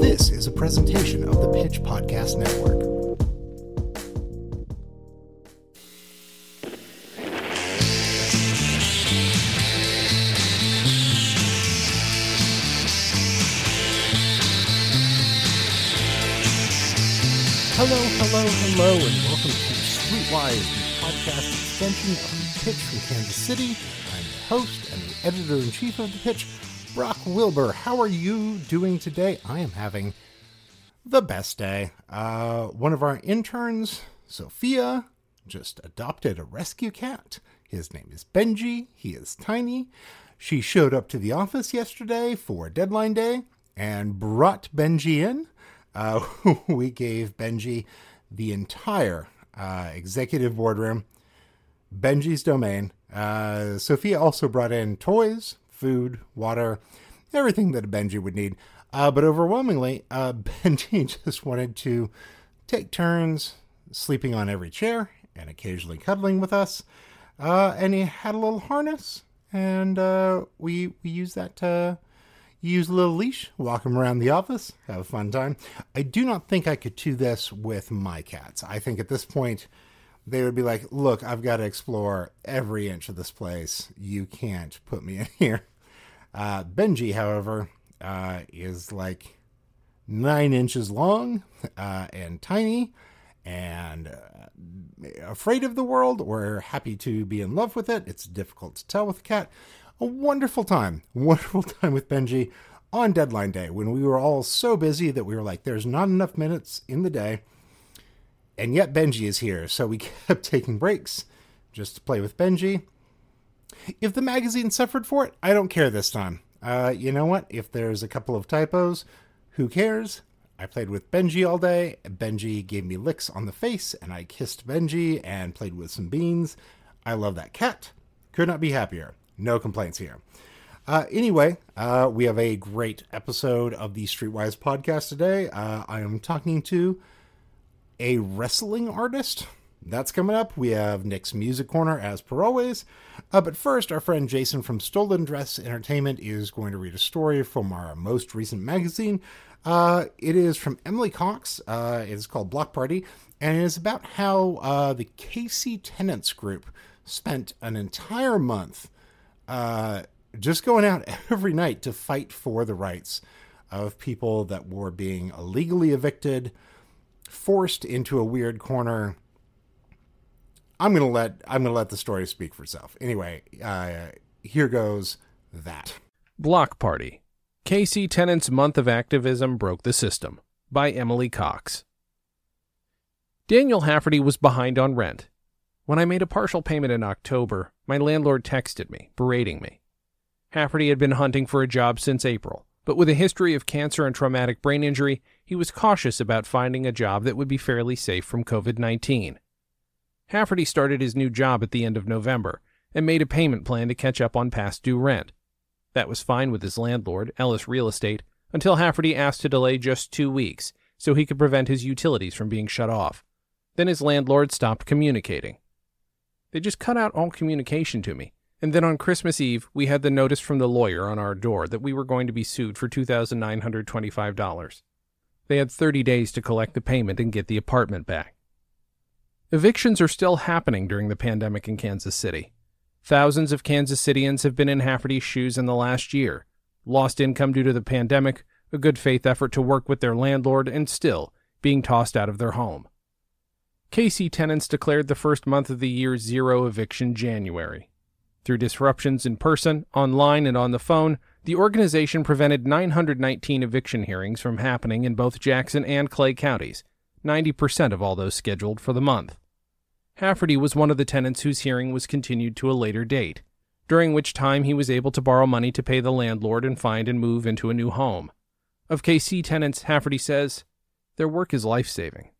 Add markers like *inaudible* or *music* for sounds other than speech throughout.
This is a presentation of the Pitch Podcast Network. Hello, hello, hello, and welcome to Streetwise, the podcast extension of Pitch from Kansas City. I'm the host and the editor in chief of the Pitch, Brock Wilbur. How are you doing today? I am having the best day. Uh, one of our interns, Sophia, just adopted a rescue cat. His name is Benji. He is tiny. She showed up to the office yesterday for deadline day and brought Benji in. Uh, *laughs* we gave Benji the entire uh, executive boardroom, Benji's domain. Uh, Sophia also brought in toys, food, water, everything that a Benji would need. Uh, but overwhelmingly, uh, *laughs* Benji just wanted to take turns sleeping on every chair and occasionally cuddling with us. Uh, and he had a little harness, and uh, we we used that to use a little leash, walk him around the office, have a fun time. I do not think I could do this with my cats. I think at this point they would be like, "Look, I've got to explore every inch of this place. You can't put me in *laughs* here." Uh, Benji, however, uh, is like nine inches long uh, and tiny and uh, afraid of the world or happy to be in love with it. It's difficult to tell with a cat. A wonderful time, *laughs* wonderful time with Benji on deadline day when we were all so busy that we were like, there's not enough minutes in the day. And yet Benji is here, so we *laughs* kept taking breaks just to play with Benji. If the magazine suffered for it, I don't care this time. Uh, you know what? If there's a couple of typos, who cares? I played with Benji all day. Benji gave me licks on the face, and I kissed Benji and played with some beans. I love that cat. Could not be happier. No complaints here. Uh, anyway, uh, we have a great episode of the Streetwise podcast today. Uh, I am talking to a wrestling artist. That's coming up. We have Nick's Music Corner as per always. Uh, but first, our friend Jason from Stolen Dress Entertainment is going to read a story from our most recent magazine. Uh, it is from Emily Cox. Uh, it is called Block Party, and it is about how uh, the KC Tenants Group spent an entire month uh, just going out *laughs* every night to fight for the rights of people that were being illegally evicted, forced into a weird corner. I'm gonna let I'm gonna let the story speak for itself. Anyway, uh, here goes that. Block Party KC Tenants' Month of Activism Broke the System by Emily Cox. Daniel Hafferty was behind on rent. When I made a partial payment in October, my landlord texted me, berating me. Hafferty had been hunting for a job since April, but with a history of cancer and traumatic brain injury, he was cautious about finding a job that would be fairly safe from COVID 19. Hafferty started his new job at the end of November and made a payment plan to catch up on past due rent. That was fine with his landlord, Ellis Real Estate, until Hafferty asked to delay just two weeks so he could prevent his utilities from being shut off. Then his landlord stopped communicating. They just cut out all communication to me. And then on Christmas Eve, we had the notice from the lawyer on our door that we were going to be sued for $2,925. They had 30 days to collect the payment and get the apartment back. Evictions are still happening during the pandemic in Kansas City. Thousands of Kansas Citians have been in Hafferty's shoes in the last year, lost income due to the pandemic, a good faith effort to work with their landlord, and still being tossed out of their home. KC tenants declared the first month of the year zero eviction January. Through disruptions in person, online, and on the phone, the organization prevented 919 eviction hearings from happening in both Jackson and Clay counties, 90% of all those scheduled for the month. Hafferty was one of the tenants whose hearing was continued to a later date, during which time he was able to borrow money to pay the landlord and find and move into a new home. Of KC tenants, Hafferty says, their work is life saving.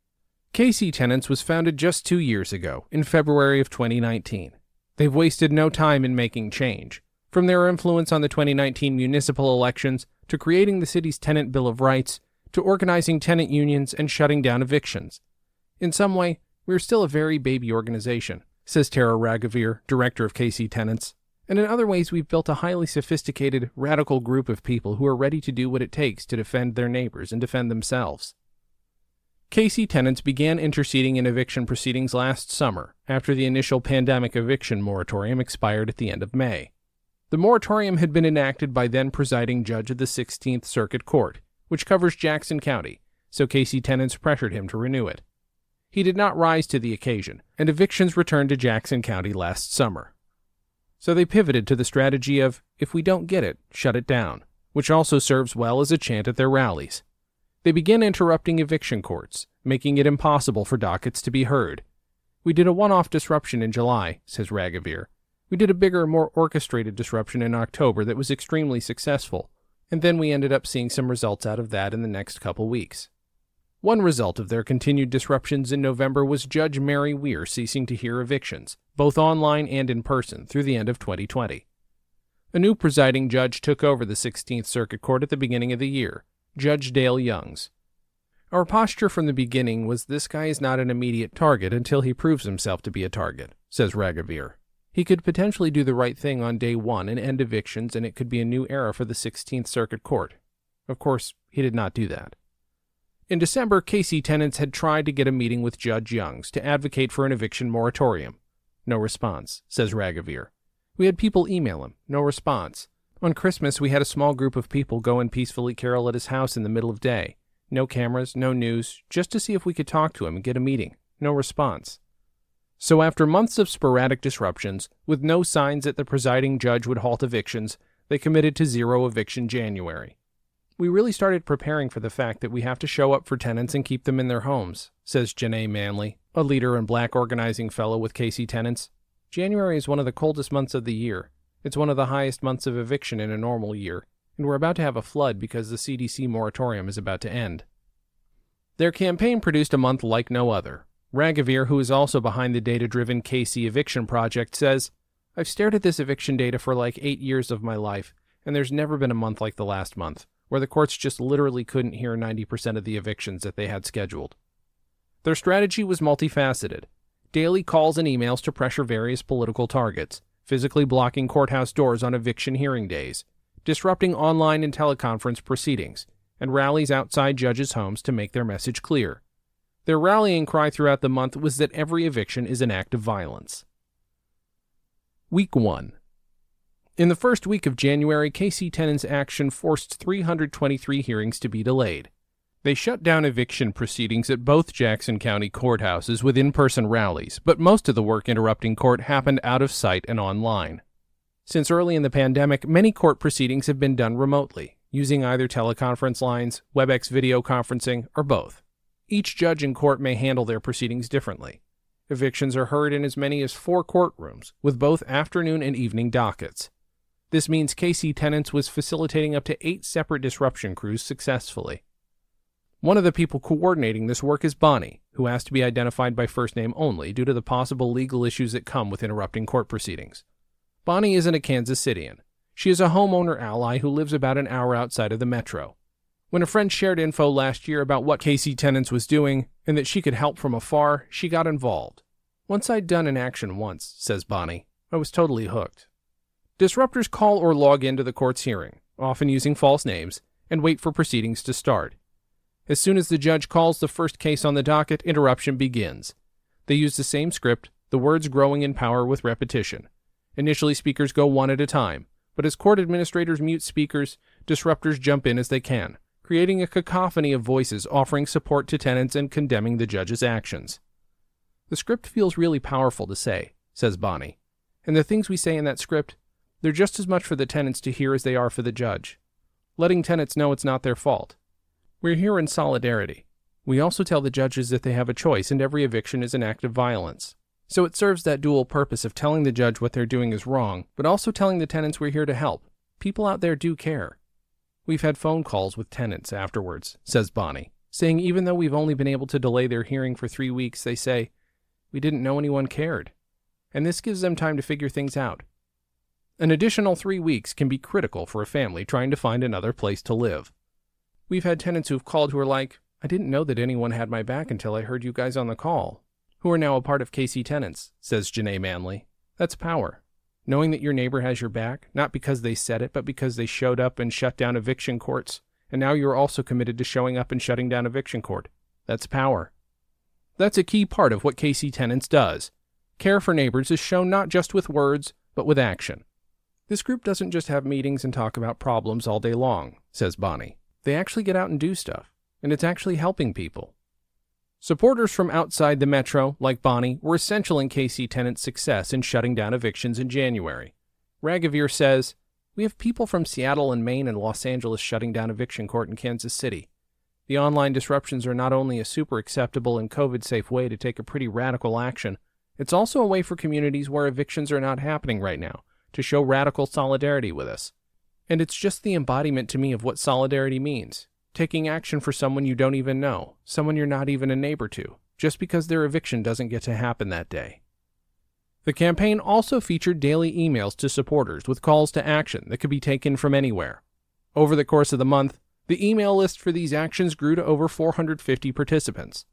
KC Tenants was founded just two years ago, in February of 2019. They've wasted no time in making change, from their influence on the 2019 municipal elections to creating the city's Tenant Bill of Rights to organizing tenant unions and shutting down evictions. In some way, we're still a very baby organization, says Tara Raghuveer, director of KC Tenants. And in other ways, we've built a highly sophisticated, radical group of people who are ready to do what it takes to defend their neighbors and defend themselves. KC tenants began interceding in eviction proceedings last summer after the initial pandemic eviction moratorium expired at the end of May. The moratorium had been enacted by then presiding judge of the 16th Circuit Court, which covers Jackson County, so KC tenants pressured him to renew it. He did not rise to the occasion, and evictions returned to Jackson County last summer. So they pivoted to the strategy of, if we don't get it, shut it down, which also serves well as a chant at their rallies. They began interrupting eviction courts, making it impossible for dockets to be heard. We did a one off disruption in July, says Raghuveer. We did a bigger, more orchestrated disruption in October that was extremely successful, and then we ended up seeing some results out of that in the next couple weeks. One result of their continued disruptions in November was Judge Mary Weir ceasing to hear evictions, both online and in person, through the end of 2020. A new presiding judge took over the 16th Circuit Court at the beginning of the year, Judge Dale Youngs. Our posture from the beginning was this guy is not an immediate target until he proves himself to be a target, says Raghuveer. He could potentially do the right thing on day one and end evictions, and it could be a new era for the 16th Circuit Court. Of course, he did not do that. In December, KC tenants had tried to get a meeting with Judge Youngs to advocate for an eviction moratorium. No response, says Raghuveer. We had people email him. No response. On Christmas, we had a small group of people go and peacefully carol at his house in the middle of day. No cameras, no news, just to see if we could talk to him and get a meeting. No response. So, after months of sporadic disruptions, with no signs that the presiding judge would halt evictions, they committed to zero eviction January. We really started preparing for the fact that we have to show up for tenants and keep them in their homes, says Janae Manley, a leader and black organizing fellow with KC Tenants. January is one of the coldest months of the year. It's one of the highest months of eviction in a normal year, and we're about to have a flood because the CDC moratorium is about to end. Their campaign produced a month like no other. Raghuveer, who is also behind the data driven KC eviction project, says, I've stared at this eviction data for like eight years of my life, and there's never been a month like the last month where the courts just literally couldn't hear 90% of the evictions that they had scheduled. Their strategy was multifaceted daily calls and emails to pressure various political targets, physically blocking courthouse doors on eviction hearing days, disrupting online and teleconference proceedings, and rallies outside judges' homes to make their message clear. Their rallying cry throughout the month was that every eviction is an act of violence. Week 1 in the first week of January, KC Tenants action forced 323 hearings to be delayed. They shut down eviction proceedings at both Jackson County courthouses with in person rallies, but most of the work interrupting court happened out of sight and online. Since early in the pandemic, many court proceedings have been done remotely, using either teleconference lines, WebEx video conferencing, or both. Each judge in court may handle their proceedings differently. Evictions are heard in as many as four courtrooms, with both afternoon and evening dockets. This means KC Tenants was facilitating up to eight separate disruption crews successfully. One of the people coordinating this work is Bonnie, who has to be identified by first name only due to the possible legal issues that come with interrupting court proceedings. Bonnie isn't a Kansas Citian. She is a homeowner ally who lives about an hour outside of the metro. When a friend shared info last year about what KC Tenants was doing and that she could help from afar, she got involved. Once I'd done an action once, says Bonnie, I was totally hooked. Disruptors call or log into the court's hearing, often using false names, and wait for proceedings to start. As soon as the judge calls the first case on the docket, interruption begins. They use the same script, the words growing in power with repetition. Initially, speakers go one at a time, but as court administrators mute speakers, disruptors jump in as they can, creating a cacophony of voices offering support to tenants and condemning the judge's actions. The script feels really powerful to say, says Bonnie, and the things we say in that script they're just as much for the tenants to hear as they are for the judge, letting tenants know it's not their fault. We're here in solidarity. We also tell the judges that they have a choice and every eviction is an act of violence. So it serves that dual purpose of telling the judge what they're doing is wrong, but also telling the tenants we're here to help. People out there do care. We've had phone calls with tenants afterwards, says Bonnie, saying even though we've only been able to delay their hearing for three weeks, they say, we didn't know anyone cared. And this gives them time to figure things out. An additional three weeks can be critical for a family trying to find another place to live. We've had tenants who've called who are like, I didn't know that anyone had my back until I heard you guys on the call, who are now a part of KC Tenants, says Janae Manley. That's power. Knowing that your neighbor has your back, not because they said it, but because they showed up and shut down eviction courts, and now you're also committed to showing up and shutting down eviction court. That's power. That's a key part of what KC Tenants does. Care for neighbors is shown not just with words, but with action. This group doesn't just have meetings and talk about problems all day long, says Bonnie. They actually get out and do stuff, and it's actually helping people. Supporters from outside the metro, like Bonnie, were essential in KC Tenants' success in shutting down evictions in January. Raghuveer says, We have people from Seattle and Maine and Los Angeles shutting down eviction court in Kansas City. The online disruptions are not only a super acceptable and COVID safe way to take a pretty radical action, it's also a way for communities where evictions are not happening right now to show radical solidarity with us. And it's just the embodiment to me of what solidarity means taking action for someone you don't even know, someone you're not even a neighbor to, just because their eviction doesn't get to happen that day. The campaign also featured daily emails to supporters with calls to action that could be taken from anywhere. Over the course of the month, the email list for these actions grew to over 450 participants.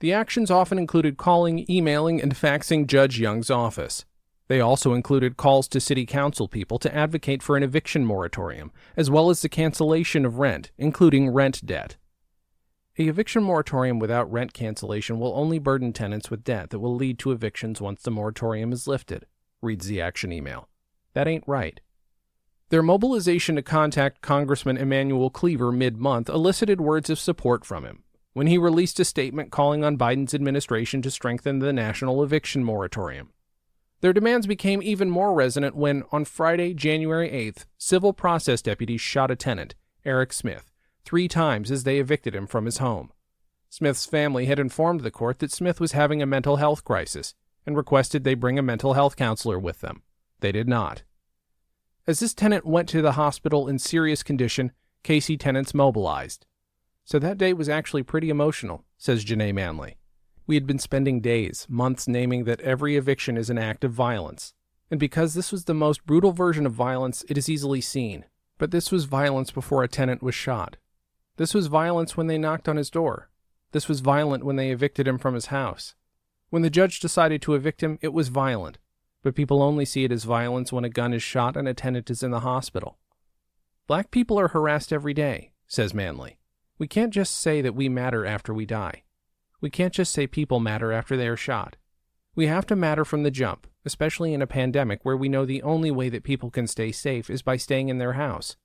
The actions often included calling, emailing, and faxing Judge Young's office. They also included calls to city council people to advocate for an eviction moratorium, as well as the cancellation of rent, including rent debt. A eviction moratorium without rent cancellation will only burden tenants with debt that will lead to evictions once the moratorium is lifted, reads the action email. That ain't right. Their mobilization to contact Congressman Emanuel Cleaver mid month elicited words of support from him, when he released a statement calling on Biden's administration to strengthen the national eviction moratorium. Their demands became even more resonant when, on Friday, January 8th, civil process deputies shot a tenant, Eric Smith, three times as they evicted him from his home. Smith's family had informed the court that Smith was having a mental health crisis and requested they bring a mental health counselor with them. They did not. As this tenant went to the hospital in serious condition, KC tenants mobilized. So that day was actually pretty emotional, says Janae Manley. We had been spending days, months naming that every eviction is an act of violence. And because this was the most brutal version of violence, it is easily seen. But this was violence before a tenant was shot. This was violence when they knocked on his door. This was violent when they evicted him from his house. When the judge decided to evict him, it was violent. But people only see it as violence when a gun is shot and a tenant is in the hospital. Black people are harassed every day, says Manley. We can't just say that we matter after we die. We can't just say people matter after they are shot. We have to matter from the jump, especially in a pandemic where we know the only way that people can stay safe is by staying in their house.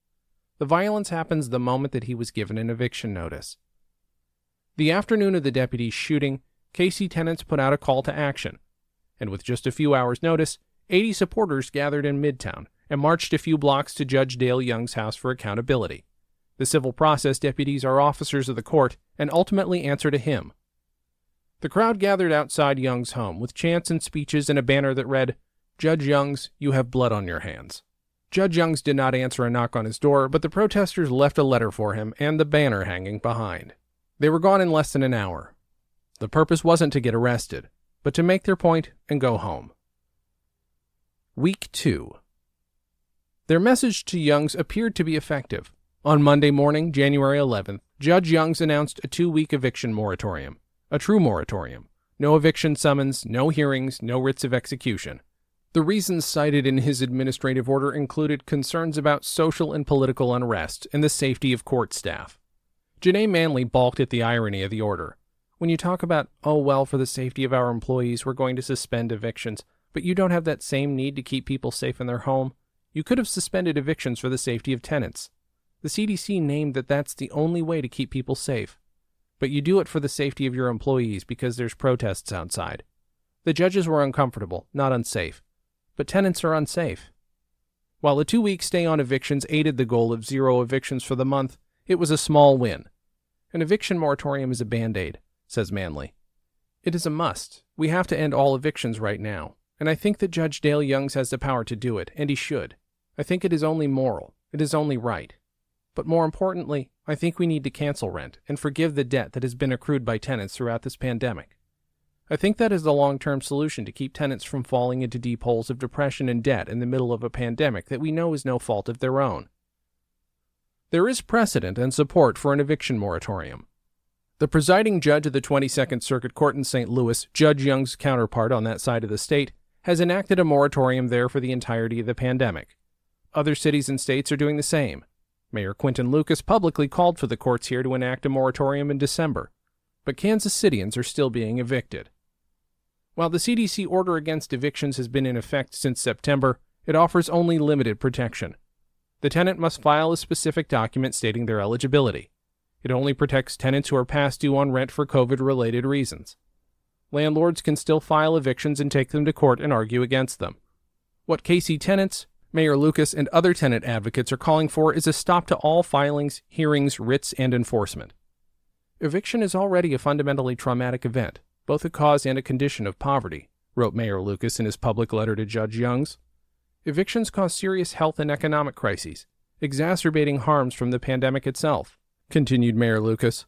The violence happens the moment that he was given an eviction notice. The afternoon of the deputy's shooting, KC tenants put out a call to action, and with just a few hours' notice, 80 supporters gathered in Midtown and marched a few blocks to Judge Dale Young's house for accountability. The civil process deputies are officers of the court and ultimately answer to him. The crowd gathered outside Young's home with chants and speeches and a banner that read, Judge Youngs, you have blood on your hands. Judge Youngs did not answer a knock on his door, but the protesters left a letter for him and the banner hanging behind. They were gone in less than an hour. The purpose wasn't to get arrested, but to make their point and go home. Week 2 Their message to Youngs appeared to be effective. On Monday morning, January 11th, Judge Youngs announced a two week eviction moratorium, a true moratorium. No eviction summons, no hearings, no writs of execution. The reasons cited in his administrative order included concerns about social and political unrest and the safety of court staff. Janae Manley balked at the irony of the order. When you talk about, oh, well, for the safety of our employees, we're going to suspend evictions, but you don't have that same need to keep people safe in their home, you could have suspended evictions for the safety of tenants. The CDC named that that's the only way to keep people safe. But you do it for the safety of your employees because there's protests outside. The judges were uncomfortable, not unsafe. But tenants are unsafe. While a two week stay on evictions aided the goal of zero evictions for the month, it was a small win. An eviction moratorium is a band aid, says Manley. It is a must. We have to end all evictions right now. And I think that Judge Dale Youngs has the power to do it, and he should. I think it is only moral. It is only right. But more importantly, I think we need to cancel rent and forgive the debt that has been accrued by tenants throughout this pandemic. I think that is the long term solution to keep tenants from falling into deep holes of depression and debt in the middle of a pandemic that we know is no fault of their own. There is precedent and support for an eviction moratorium. The presiding judge of the 22nd Circuit Court in St. Louis, Judge Young's counterpart on that side of the state, has enacted a moratorium there for the entirety of the pandemic. Other cities and states are doing the same. Mayor Quinton Lucas publicly called for the courts here to enact a moratorium in December, but Kansas Citians are still being evicted. While the CDC order against evictions has been in effect since September, it offers only limited protection. The tenant must file a specific document stating their eligibility. It only protects tenants who are past due on rent for COVID related reasons. Landlords can still file evictions and take them to court and argue against them. What KC tenants, Mayor Lucas, and other tenant advocates are calling for is a stop to all filings, hearings, writs, and enforcement. Eviction is already a fundamentally traumatic event, both a cause and a condition of poverty, wrote Mayor Lucas in his public letter to Judge Youngs. Evictions cause serious health and economic crises, exacerbating harms from the pandemic itself, continued Mayor Lucas.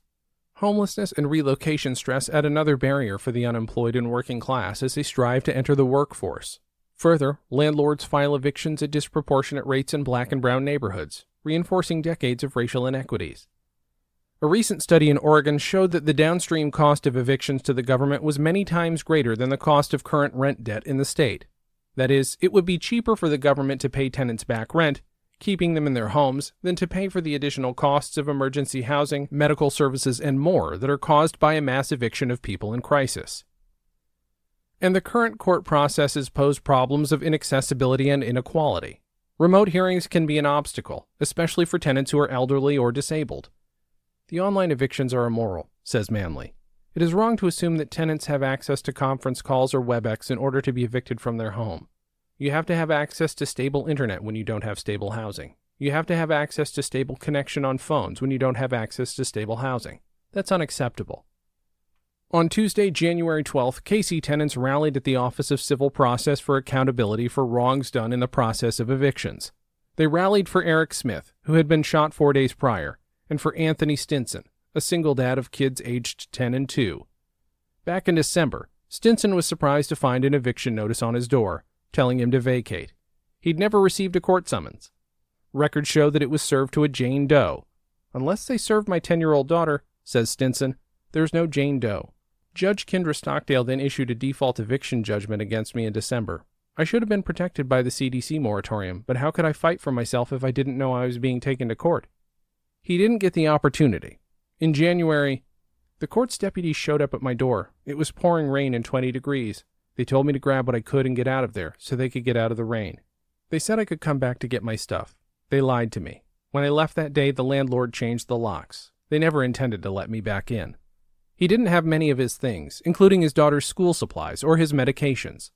Homelessness and relocation stress add another barrier for the unemployed and working class as they strive to enter the workforce. Further, landlords file evictions at disproportionate rates in black and brown neighborhoods, reinforcing decades of racial inequities. A recent study in Oregon showed that the downstream cost of evictions to the government was many times greater than the cost of current rent debt in the state. That is, it would be cheaper for the government to pay tenants back rent keeping them in their homes than to pay for the additional costs of emergency housing, medical services, and more that are caused by a mass eviction of people in crisis. And the current court processes pose problems of inaccessibility and inequality. Remote hearings can be an obstacle, especially for tenants who are elderly or disabled. The online evictions are immoral, says Manley. It is wrong to assume that tenants have access to conference calls or WebEx in order to be evicted from their home. You have to have access to stable internet when you don't have stable housing. You have to have access to stable connection on phones when you don't have access to stable housing. That's unacceptable. On Tuesday, January 12th, KC tenants rallied at the Office of Civil Process for accountability for wrongs done in the process of evictions. They rallied for Eric Smith, who had been shot four days prior, and for Anthony Stinson, a single dad of kids aged 10 and 2. Back in December, Stinson was surprised to find an eviction notice on his door, telling him to vacate. He'd never received a court summons. Records show that it was served to a Jane Doe. Unless they served my 10 year old daughter, says Stinson, there's no Jane Doe. Judge Kendra Stockdale then issued a default eviction judgment against me in December. I should have been protected by the CDC moratorium, but how could I fight for myself if I didn't know I was being taken to court? He didn't get the opportunity. In January, the court's deputies showed up at my door. It was pouring rain and 20 degrees. They told me to grab what I could and get out of there so they could get out of the rain. They said I could come back to get my stuff. They lied to me. When I left that day, the landlord changed the locks. They never intended to let me back in. He didn't have many of his things, including his daughter's school supplies or his medications.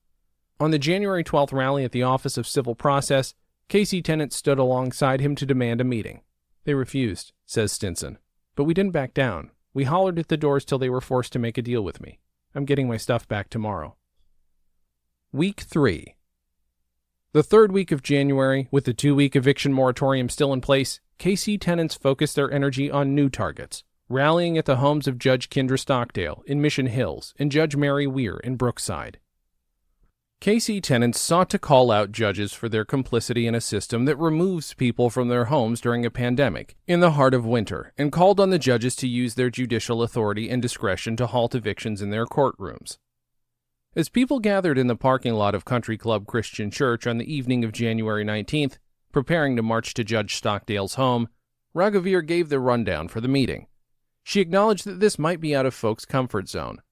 On the January 12th rally at the Office of Civil Process, KC tenants stood alongside him to demand a meeting. They refused, says Stinson. But we didn't back down. We hollered at the doors till they were forced to make a deal with me. I'm getting my stuff back tomorrow. Week 3. The third week of January, with the two week eviction moratorium still in place, KC tenants focused their energy on new targets, rallying at the homes of Judge Kendra Stockdale in Mission Hills and Judge Mary Weir in Brookside. KC tenants sought to call out judges for their complicity in a system that removes people from their homes during a pandemic in the heart of winter and called on the judges to use their judicial authority and discretion to halt evictions in their courtrooms. As people gathered in the parking lot of Country Club Christian Church on the evening of January 19th, preparing to march to Judge Stockdale's home, Raghuveer gave the rundown for the meeting. She acknowledged that this might be out of folks' comfort zone.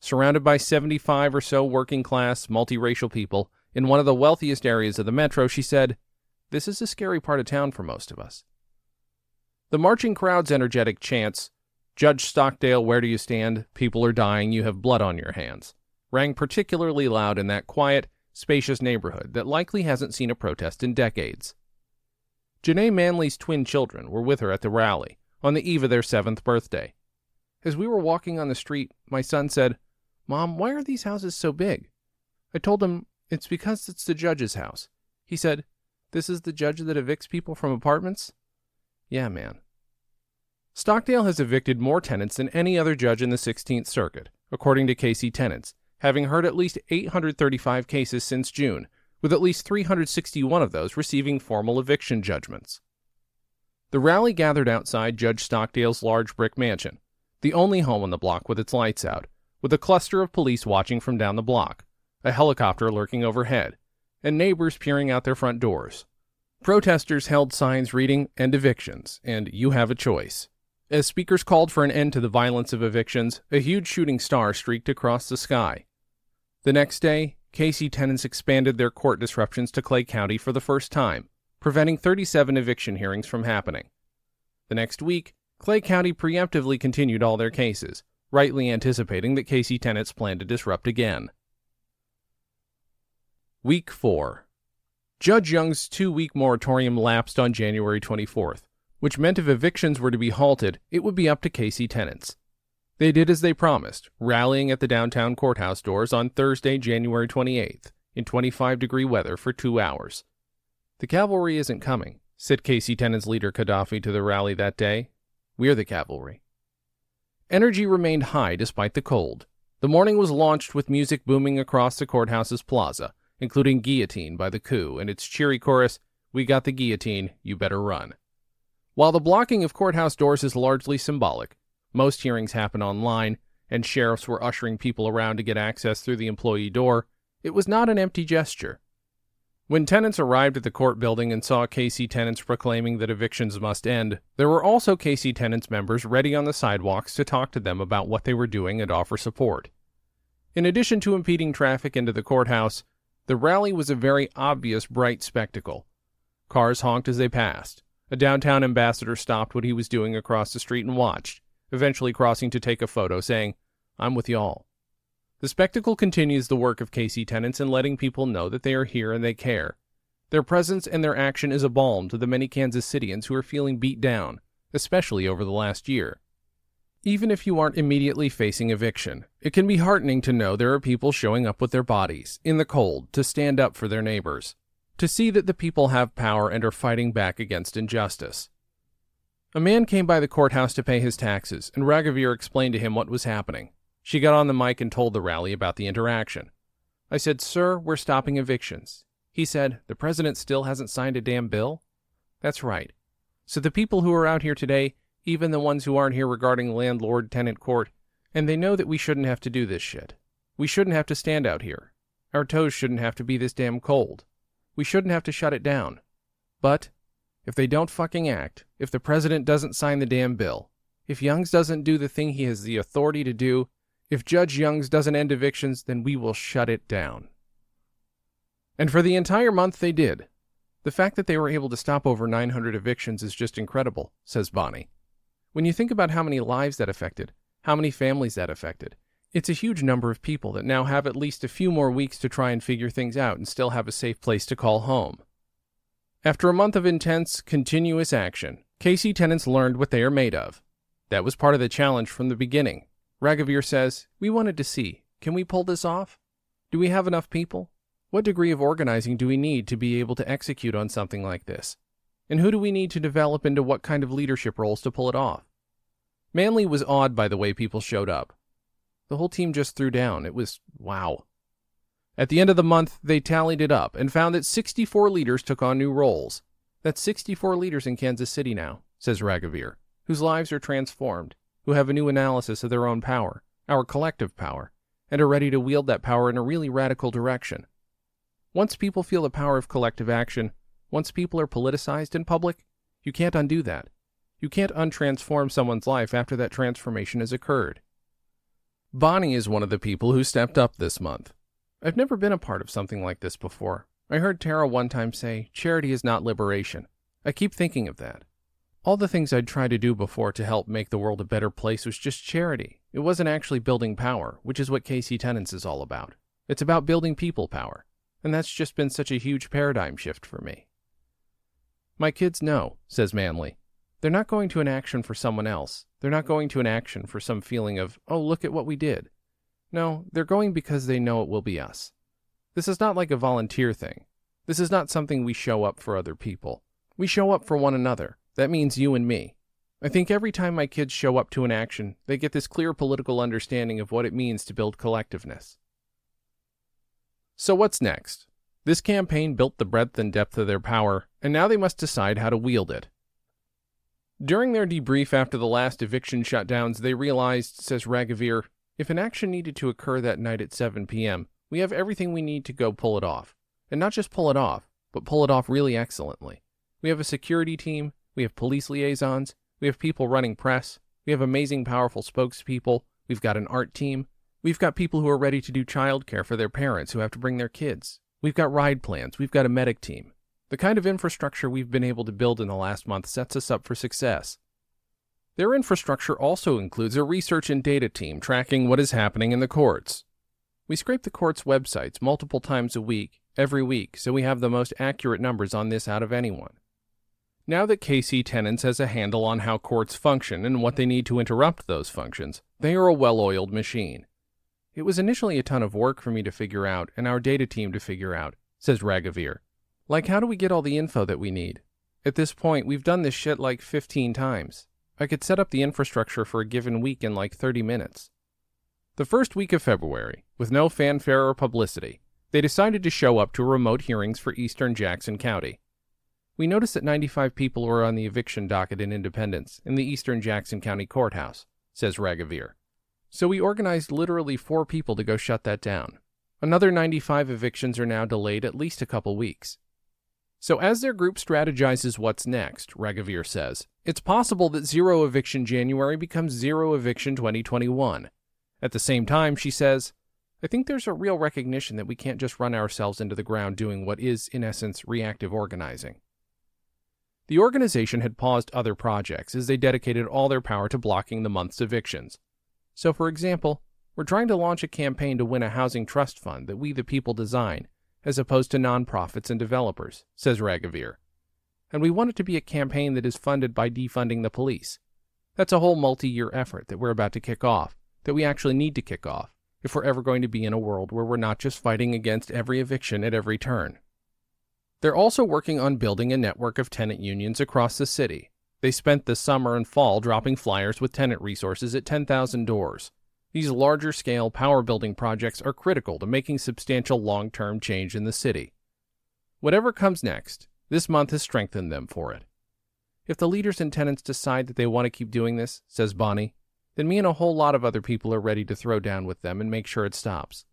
Surrounded by 75 or so working class, multiracial people in one of the wealthiest areas of the metro, she said, This is a scary part of town for most of us. The marching crowd's energetic chants, Judge Stockdale, where do you stand? People are dying, you have blood on your hands rang particularly loud in that quiet, spacious neighborhood that likely hasn't seen a protest in decades. Janae Manley's twin children were with her at the rally on the eve of their seventh birthday. As we were walking on the street, my son said, Mom, why are these houses so big? I told him, It's because it's the judge's house. He said, This is the judge that evicts people from apartments? Yeah, man. Stockdale has evicted more tenants than any other judge in the 16th Circuit, according to KC Tenants, having heard at least 835 cases since June, with at least 361 of those receiving formal eviction judgments. The rally gathered outside Judge Stockdale's large brick mansion, the only home on the block with its lights out, with a cluster of police watching from down the block, a helicopter lurking overhead, and neighbors peering out their front doors. Protesters held signs reading End Evictions and You Have a Choice. As speakers called for an end to the violence of evictions, a huge shooting star streaked across the sky. The next day, KC tenants expanded their court disruptions to Clay County for the first time, preventing 37 eviction hearings from happening. The next week, Clay County preemptively continued all their cases, rightly anticipating that KC tenants planned to disrupt again. Week 4 Judge Young's two week moratorium lapsed on January 24th, which meant if evictions were to be halted, it would be up to KC tenants. They did as they promised, rallying at the downtown courthouse doors on Thursday, January 28th, in 25 degree weather for two hours. The cavalry isn't coming, said KC tenants leader Gaddafi to the rally that day. We're the cavalry. Energy remained high despite the cold. The morning was launched with music booming across the courthouse's plaza, including Guillotine by The Coup and its cheery chorus, We got the guillotine, you better run. While the blocking of courthouse doors is largely symbolic, most hearings happen online, and sheriffs were ushering people around to get access through the employee door, it was not an empty gesture. When tenants arrived at the court building and saw KC tenants proclaiming that evictions must end, there were also KC tenants members ready on the sidewalks to talk to them about what they were doing and offer support. In addition to impeding traffic into the courthouse, the rally was a very obvious bright spectacle. Cars honked as they passed. A downtown ambassador stopped what he was doing across the street and watched, eventually crossing to take a photo, saying, I'm with y'all. The spectacle continues the work of KC tenants in letting people know that they are here and they care. Their presence and their action is a balm to the many Kansas Citians who are feeling beat down, especially over the last year. Even if you aren't immediately facing eviction, it can be heartening to know there are people showing up with their bodies, in the cold, to stand up for their neighbors, to see that the people have power and are fighting back against injustice. A man came by the courthouse to pay his taxes, and Raghuveer explained to him what was happening. She got on the mic and told the rally about the interaction. I said, Sir, we're stopping evictions. He said, The president still hasn't signed a damn bill? That's right. So the people who are out here today, even the ones who aren't here regarding landlord tenant court, and they know that we shouldn't have to do this shit. We shouldn't have to stand out here. Our toes shouldn't have to be this damn cold. We shouldn't have to shut it down. But if they don't fucking act, if the president doesn't sign the damn bill, if Youngs doesn't do the thing he has the authority to do, if Judge Youngs doesn't end evictions, then we will shut it down. And for the entire month they did. The fact that they were able to stop over 900 evictions is just incredible, says Bonnie. When you think about how many lives that affected, how many families that affected, it's a huge number of people that now have at least a few more weeks to try and figure things out and still have a safe place to call home. After a month of intense, continuous action, KC tenants learned what they are made of. That was part of the challenge from the beginning, Raghuveer says, We wanted to see can we pull this off? Do we have enough people? What degree of organizing do we need to be able to execute on something like this? And who do we need to develop into what kind of leadership roles to pull it off? Manley was awed by the way people showed up. The whole team just threw down. It was wow. At the end of the month, they tallied it up and found that 64 leaders took on new roles. That's 64 leaders in Kansas City now, says Raghuveer, whose lives are transformed who have a new analysis of their own power, our collective power, and are ready to wield that power in a really radical direction. Once people feel the power of collective action, once people are politicized in public, you can't undo that. You can't untransform someone's life after that transformation has occurred. Bonnie is one of the people who stepped up this month. I've never been a part of something like this before. I heard Tara one time say, charity is not liberation. I keep thinking of that. All the things I'd tried to do before to help make the world a better place was just charity. It wasn't actually building power, which is what KC Tenants is all about. It's about building people power. And that's just been such a huge paradigm shift for me. My kids know, says Manley. They're not going to an action for someone else. They're not going to an action for some feeling of, oh, look at what we did. No, they're going because they know it will be us. This is not like a volunteer thing. This is not something we show up for other people. We show up for one another. That means you and me. I think every time my kids show up to an action, they get this clear political understanding of what it means to build collectiveness. So, what's next? This campaign built the breadth and depth of their power, and now they must decide how to wield it. During their debrief after the last eviction shutdowns, they realized, says Raghuveer, if an action needed to occur that night at 7 p.m., We have everything we need to go pull it off. And not just pull it off, but pull it off really excellently. We have a security team, we have police liaisons, we have people running press, we have amazing, powerful spokespeople, we've got an art team, we've got people who are ready to do childcare for their parents who have to bring their kids, we've got ride plans, we've got a medic team. The kind of infrastructure we've been able to build in the last month sets us up for success. Their infrastructure also includes a research and data team tracking what is happening in the courts. We scrape the court's websites multiple times a week, every week, so we have the most accurate numbers on this out of anyone. Now that KC Tenants has a handle on how courts function and what they need to interrupt those functions, they are a well oiled machine. It was initially a ton of work for me to figure out and our data team to figure out, says Raghuveer. Like, how do we get all the info that we need? At this point, we've done this shit like 15 times. I could set up the infrastructure for a given week in like 30 minutes. The first week of February, with no fanfare or publicity, they decided to show up to remote hearings for eastern Jackson County. We noticed that 95 people were on the eviction docket in Independence in the eastern Jackson County Courthouse, says Raghuveer. So we organized literally four people to go shut that down. Another 95 evictions are now delayed at least a couple weeks. So, as their group strategizes what's next, Raghuveer says, it's possible that zero eviction January becomes zero eviction 2021. At the same time, she says, I think there's a real recognition that we can't just run ourselves into the ground doing what is, in essence, reactive organizing. The organization had paused other projects as they dedicated all their power to blocking the month's evictions. So, for example, we're trying to launch a campaign to win a housing trust fund that we the people design as opposed to nonprofits and developers, says Raghuveer. And we want it to be a campaign that is funded by defunding the police. That's a whole multi year effort that we're about to kick off, that we actually need to kick off, if we're ever going to be in a world where we're not just fighting against every eviction at every turn. They're also working on building a network of tenant unions across the city. They spent the summer and fall dropping flyers with tenant resources at 10,000 doors, these larger scale power building projects are critical to making substantial long term change in the city. Whatever comes next, this month has strengthened them for it. If the leaders and tenants decide that they want to keep doing this, says Bonnie, then me and a whole lot of other people are ready to throw down with them and make sure it stops.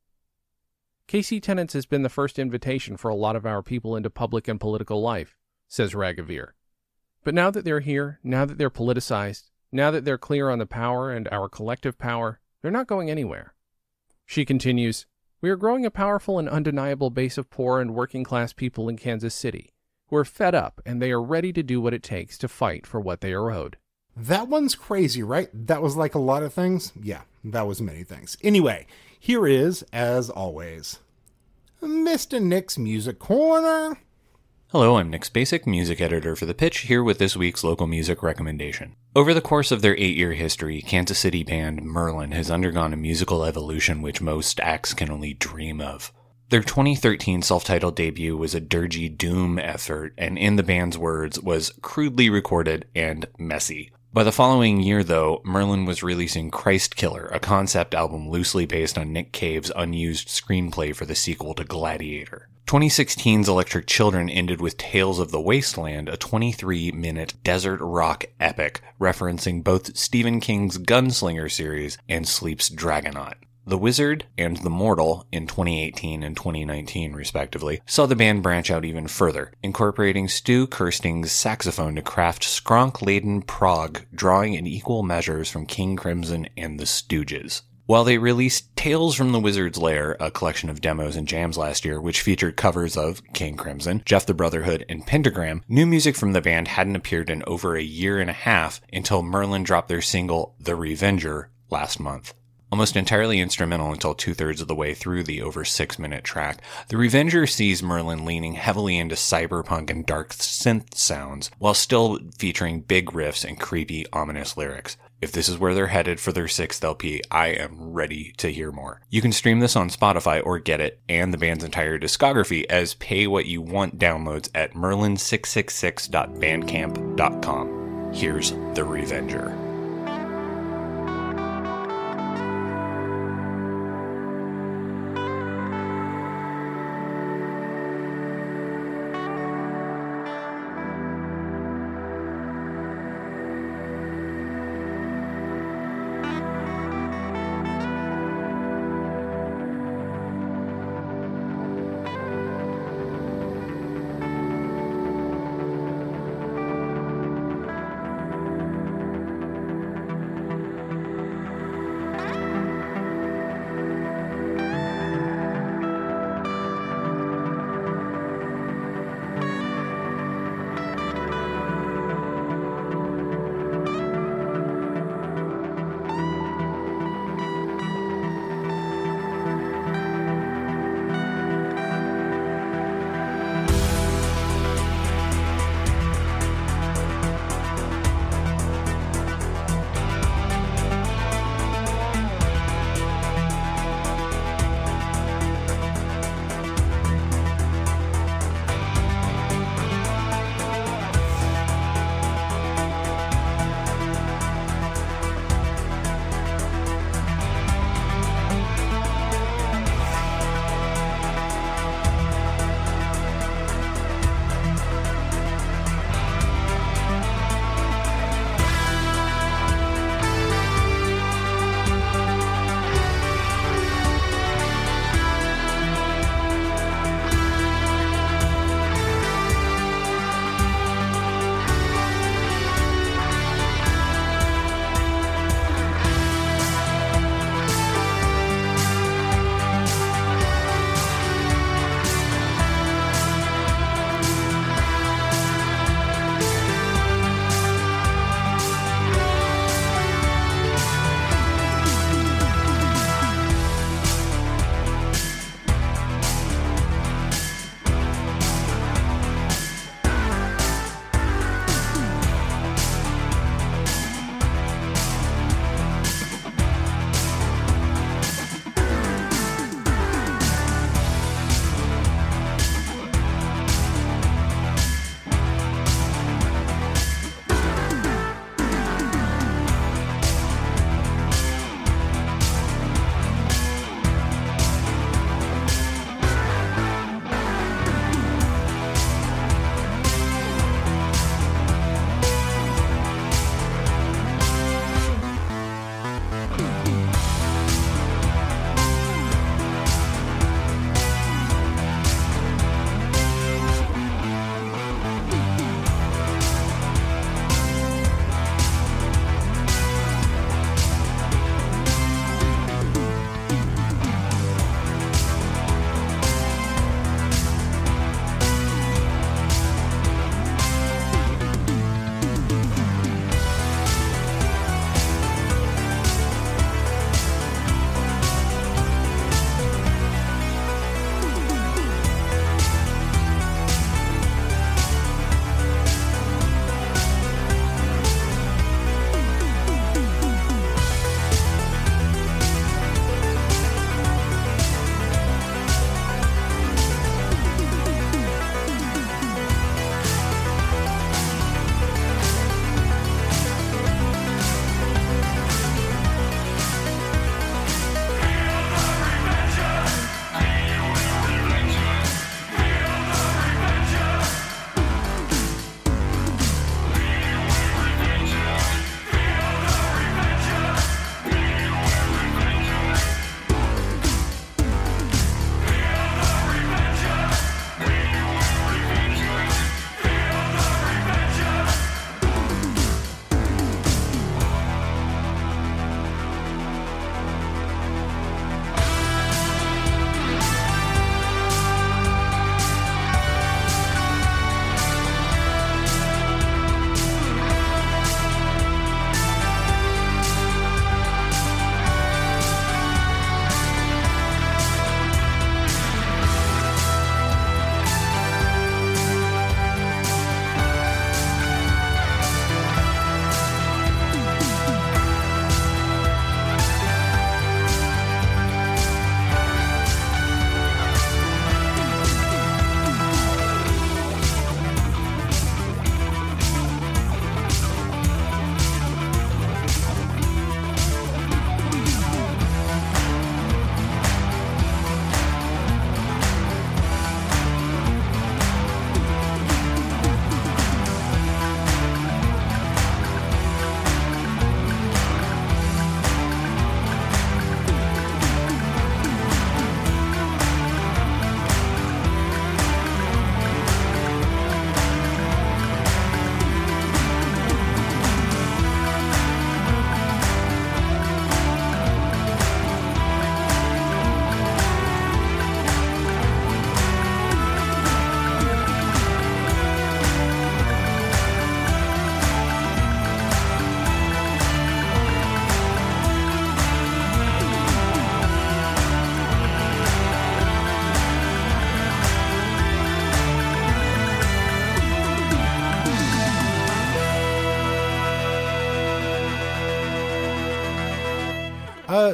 KC Tenants has been the first invitation for a lot of our people into public and political life, says Raghuveer. But now that they're here, now that they're politicized, now that they're clear on the power and our collective power, they're not going anywhere. She continues We are growing a powerful and undeniable base of poor and working class people in Kansas City who are fed up and they are ready to do what it takes to fight for what they are owed. That one's crazy, right? That was like a lot of things? Yeah, that was many things. Anyway, here is, as always, Mr. Nick's Music Corner. Hello, I'm Nick Spacek, music editor for The Pitch, here with this week's local music recommendation. Over the course of their eight year history, Kansas City band Merlin has undergone a musical evolution which most acts can only dream of. Their 2013 self titled debut was a dirgy doom effort, and in the band's words, was crudely recorded and messy. By the following year, though, Merlin was releasing Christ Killer, a concept album loosely based on Nick Cave's unused screenplay for the sequel to Gladiator. 2016's Electric Children ended with Tales of the Wasteland, a 23 minute desert rock epic referencing both Stephen King's Gunslinger series and Sleep's Dragonaut. The Wizard and The Mortal in 2018 and 2019, respectively, saw the band branch out even further, incorporating Stu Kirsting's saxophone to craft skronk laden prog, drawing in equal measures from King Crimson and the Stooges. While they released Tales from the Wizard's Lair, a collection of demos and jams last year, which featured covers of King Crimson, Jeff the Brotherhood, and Pentagram, new music from the band hadn't appeared in over a year and a half until Merlin dropped their single, The Revenger, last month. Almost entirely instrumental until two thirds of the way through the over six minute track, The Revenger sees Merlin leaning heavily into cyberpunk and dark synth sounds, while still featuring big riffs and creepy, ominous lyrics. If this is where they're headed for their sixth LP, I am ready to hear more. You can stream this on Spotify or get it and the band's entire discography as pay what you want downloads at merlin666.bandcamp.com. Here's The Revenger.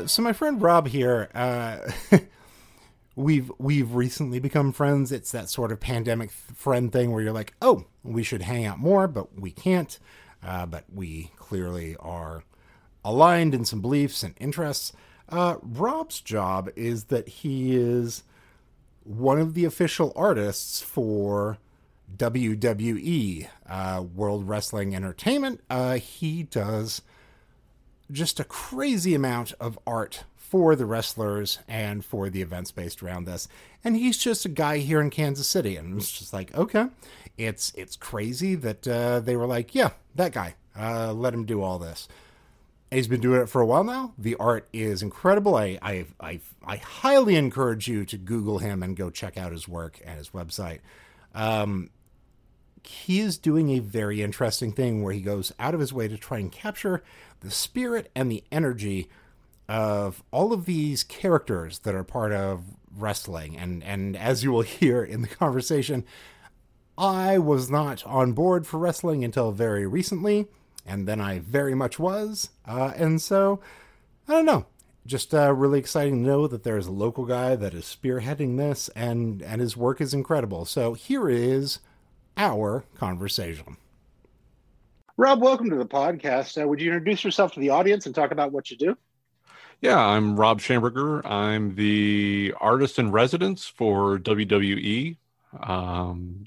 So my friend Rob here, uh, *laughs* we've we've recently become friends. It's that sort of pandemic friend thing where you're like, oh, we should hang out more, but we can't. Uh, but we clearly are aligned in some beliefs and interests. Uh, Rob's job is that he is one of the official artists for WWE, uh, World Wrestling Entertainment. Uh, he does just a crazy amount of art for the wrestlers and for the events based around this. And he's just a guy here in Kansas City, and it's just like, okay, it's it's crazy that uh, they were like, yeah, that guy, uh, let him do all this. He's been doing it for a while now. The art is incredible. I, I, I, I highly encourage you to Google him and go check out his work and his website. Um, he is doing a very interesting thing where he goes out of his way to try and capture the spirit and the energy of all of these characters that are part of wrestling. And, and as you will *laughs* hear in the conversation, I was not on board for wrestling until very recently and then I very much was. Uh, and so, I don't know. Just uh, really exciting to know that there's a local guy that is spearheading this, and and his work is incredible. So here is our conversation. Rob, welcome to the podcast. Uh, would you introduce yourself to the audience and talk about what you do? Yeah, I'm Rob Schamberger. I'm the artist in residence for WWE. Um,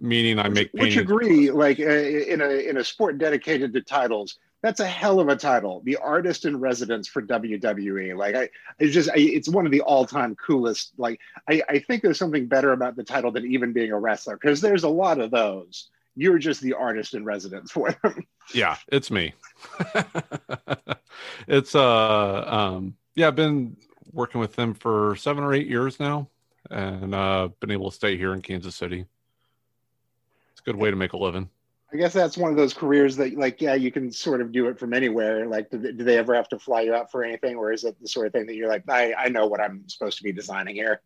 meaning I make. Which agree, like uh, in a in a sport dedicated to titles, that's a hell of a title. The artist in residence for WWE. Like I, it's just I, it's one of the all time coolest. Like I, I think there's something better about the title than even being a wrestler because there's a lot of those. You're just the artist in residence for them. *laughs* Yeah, it's me. *laughs* it's uh um yeah, I've been working with them for seven or eight years now, and uh been able to stay here in Kansas City It's a good way to make a living. I guess that's one of those careers that, like, yeah, you can sort of do it from anywhere. Like, do, do they ever have to fly you out for anything, or is it the sort of thing that you're like, I, I know what I'm supposed to be designing here?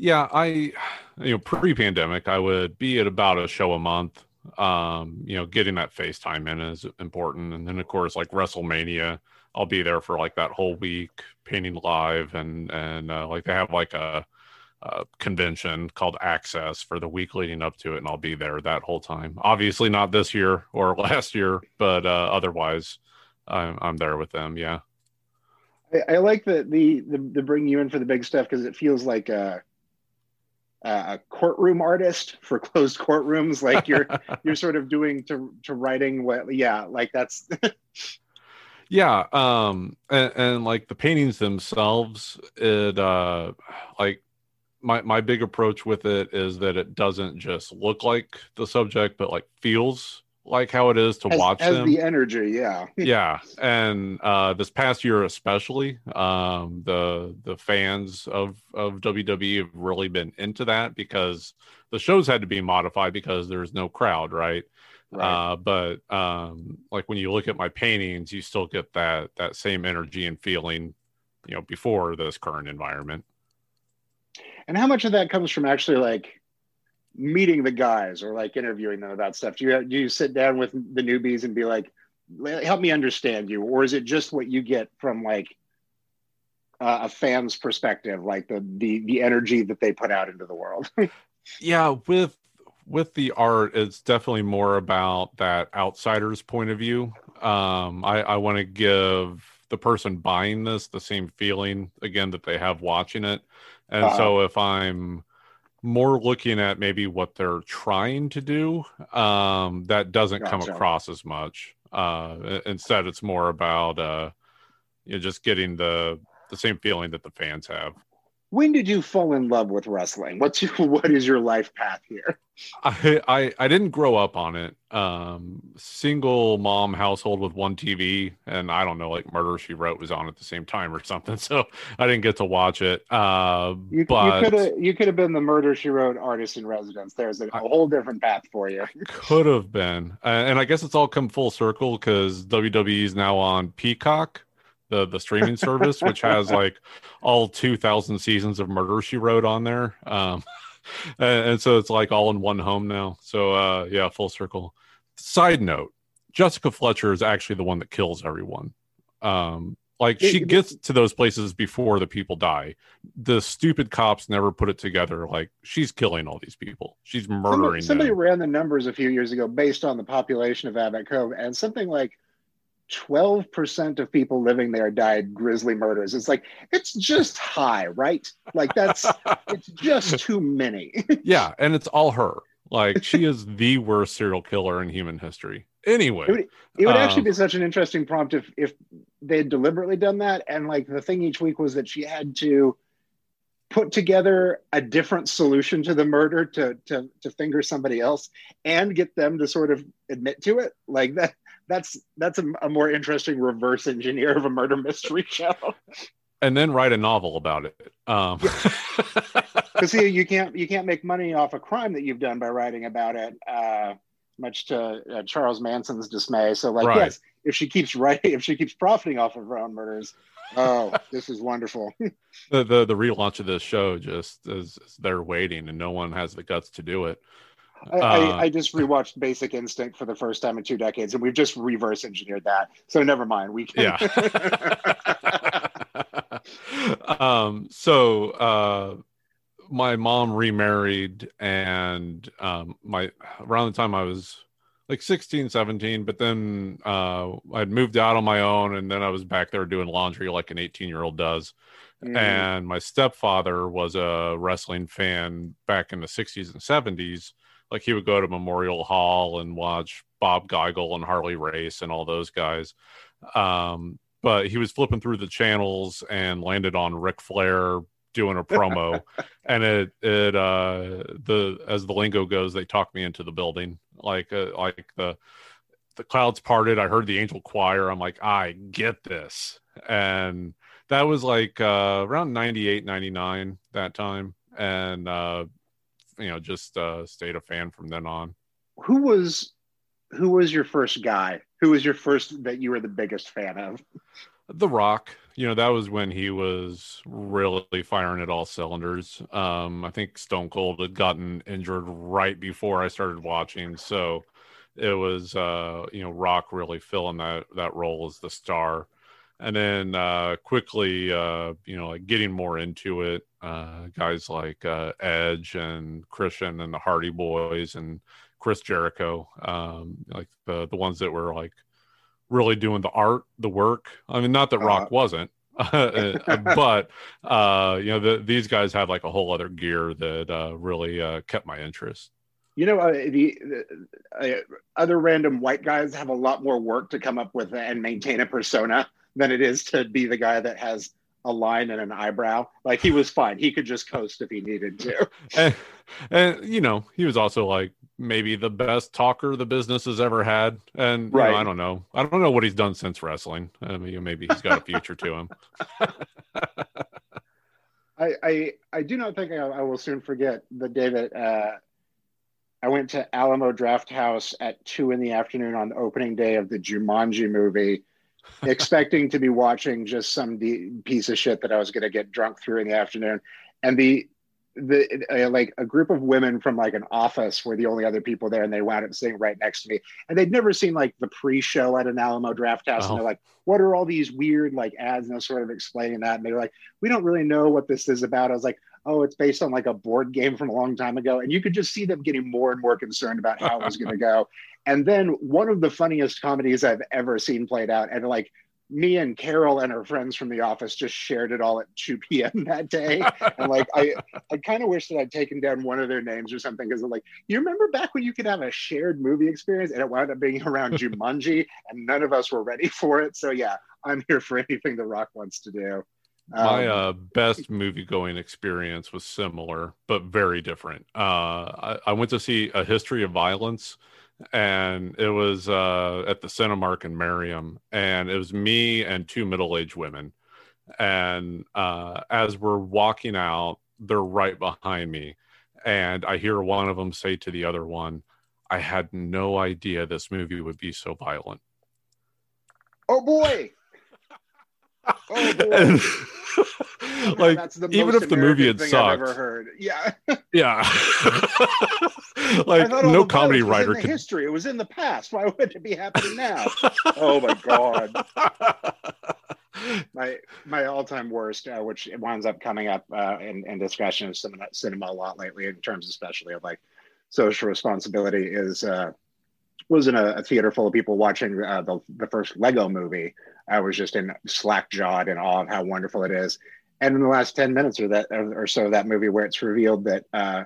Yeah, I, you know, pre-pandemic, I would be at about a show a month. Um, you know, getting that FaceTime in is important, and then of course, like WrestleMania, I'll be there for like that whole week painting live, and and uh, like they have like a uh, convention called Access for the week leading up to it, and I'll be there that whole time. Obviously, not this year or *laughs* last year, but uh, otherwise, I'm, I'm there with them. Yeah. I, I like the, the the the bring you in for the big stuff because it feels like a a courtroom artist for closed courtrooms. *laughs* Like you're you're sort of doing to to writing what yeah like that's. *laughs* yeah um and, and, like the paintings themselves it uh like my my big approach with it is that it doesn't just look like the subject, but like feels like how it is to as, watch as them. the energy, yeah, *laughs* yeah. And uh, this past year, especially, um, the the fans of of WWE have really been into that because the shows had to be modified because there's no crowd, right? Right. Uh, but um, like when you look at my paintings, you still get that that same energy and feeling, you know, before this current environment and how much of that comes from actually like meeting the guys or like interviewing them about stuff. Do you do you sit down with the newbies and be like help me understand you or is it just what you get from like uh, a fan's perspective like the the the energy that they put out into the world? *laughs* Yeah with with the art it's definitely more about that outsider's point of view. Um i i want to give the person buying this the same feeling again that they have watching it. And uh, so if I'm more looking at maybe what they're trying to do, um, that doesn't gotcha. come across as much. Uh, instead, it's more about uh, you know, just getting the the same feeling that the fans have when did you fall in love with wrestling? What's your, *laughs* what is your life path here? I, I, I didn't grow up on it. Um, single mom household with one TV, and I don't know, like Murder She Wrote was on at the same time or *laughs* something, so I didn't get to watch it. Uh, you, but you could have you could have been the Murder She Wrote artist in residence. There's a, a whole different path for you. *laughs* Could have been, uh, and I guess it's all come full circle because WWE is now on Peacock the the streaming service, *laughs* which has like all two thousand seasons of Murder She Wrote on there. Um, *laughs* and, and, so it's like all in one home now. So uh, yeah, full circle. Side note: Jessica Fletcher is actually the one that kills everyone. Um, Like she gets to those places before the people die. The stupid cops never put it together. Like she's killing all these people. She's murdering Somebody, somebody ran the numbers a few years ago based on the population of Cabot Cove, and something like 12% of people living there died grisly murders. It's like, it's just high, right? Like, that's, *laughs* it's just too many. *laughs* yeah, and it's all her. Like she is the worst serial killer in human history. Anyway, It would, it would actually Um, be such an interesting prompt if, if they had deliberately done that. And like, the thing each week was that she had to put together a different solution to the murder to, to, to finger somebody else and get them to sort of admit to it. Like that, that's that's a, a more interesting reverse engineer of a murder mystery *laughs* show. and then write a novel about it. Um, Because *laughs* see, you can't you can't make money off a crime that you've done by writing about it. Uh, much to uh, Charles Manson's dismay. So, like, Right. yes, if she keeps writing, if she keeps profiting off of her own murders, oh, *laughs* this is wonderful. the, the the relaunch of this show just is, is they're waiting, and no one has the guts to do it. I, Uh, I, I just rewatched Basic Instinct for the first time in two decades, and we've just reverse engineered that. So never mind. We can. Yeah. *laughs* um, so uh, my mom remarried, and um, my around the time I was like 16, 17, but then uh, I'd moved out on my own, and then I was back there doing laundry like an 18 year old does. Mm. And my stepfather was a wrestling fan back in the 60s and 70s. Like he would go to Memorial Hall and watch Bob Geigel and Harley Race and all those guys. Um, but he was flipping through the channels and landed on Ric Flair doing a promo. *laughs* and it, it, uh, the, as the lingo goes, they talked me into the building. Like, uh, like the, the clouds parted. I heard the angel choir. I'm like, I get this. And that was like uh, around 98, 99 that time. And, uh, you know, just uh, stayed a fan from then on. who was who was your first guy? Who was your first that you were the biggest fan of? The Rock, you know, that was when he was really firing at all cylinders. Um, I think Stone Cold had gotten injured right before I started watching, so it was uh, you know Rock really filling that that role as the star, and then uh, quickly uh, you know like getting more into it. Uh, guys like uh, Edge and Christian and the Hardy Boys and Chris Jericho, um, like the the ones that were like really doing the art, the work. I mean, not that Rock *laughs* Uh, wasn't, but uh, you know, the, these guys had like a whole other gear that uh, really uh, kept my interest. You know, uh, the, the uh, other random white guys have a lot more work to come up with and maintain a persona than it is to be the guy that has a line and an eyebrow. Like he was fine; he could just coast if he needed to. *laughs* And, and you know, he was also like maybe the best talker the business has ever had. And you know, I don't know, I don't know what he's done since wrestling. I mean, maybe he's got a future to him. *laughs* I, I I do not think I, I will soon forget the day that uh, I went to Alamo Draft House at two in the afternoon on the opening day of the Jumanji movie, expecting to be watching just some de- piece of shit that I was going to get drunk through in the afternoon, and the the uh, like a group of women from like an office were the only other people there, and they wound up sitting right next to me, and they'd never seen like the pre-show at an Alamo Draft House, Oh. and they're like, "What are all these weird like ads?" And I was sort of explaining that, and they were like we don't really know what this is about. I was like, oh, it's based on like a board game from a long time ago. And you could just see them getting more and more concerned about how it was going to go. And then one of the funniest comedies I've ever seen played out. And like me and Carol and her friends from the office just shared it all at 2 p.m. *laughs* that day. And like, I, I kind of wish that I'd taken down one of their names or something because like, you remember back when you could have a shared movie experience and it wound up being *laughs* around Jumanji and none of us were ready for it. So yeah, I'm here for anything The Rock wants to do. My Um, uh, best *laughs* movie going experience was similar, but very different. Uh, I, I went to see A History of Violence, and it was uh, at the Cinemark in Merriam, and it was me and two middle aged women. And uh, as we're walking out, they're right behind me, and I hear one of them say to the other one, I had no idea this movie would be so violent. Oh boy! Oh! And- *laughs* like even if the movie had American I've ever sucked, heard. Yeah, *laughs* Yeah. *laughs* Like no comedy writer could history. It was in the past. Why would it be happening now? oh my god! my all-time worst, uh, which winds up coming up uh, in, in discussion of cinema, cinema a lot lately, in terms especially of like social responsibility, is uh, was in a, a theater full of people watching uh, the the first Lego movie. I was just in slack jawed in awe of how wonderful it is. And in the last ten minutes or that or so of that movie, where it's revealed that uh,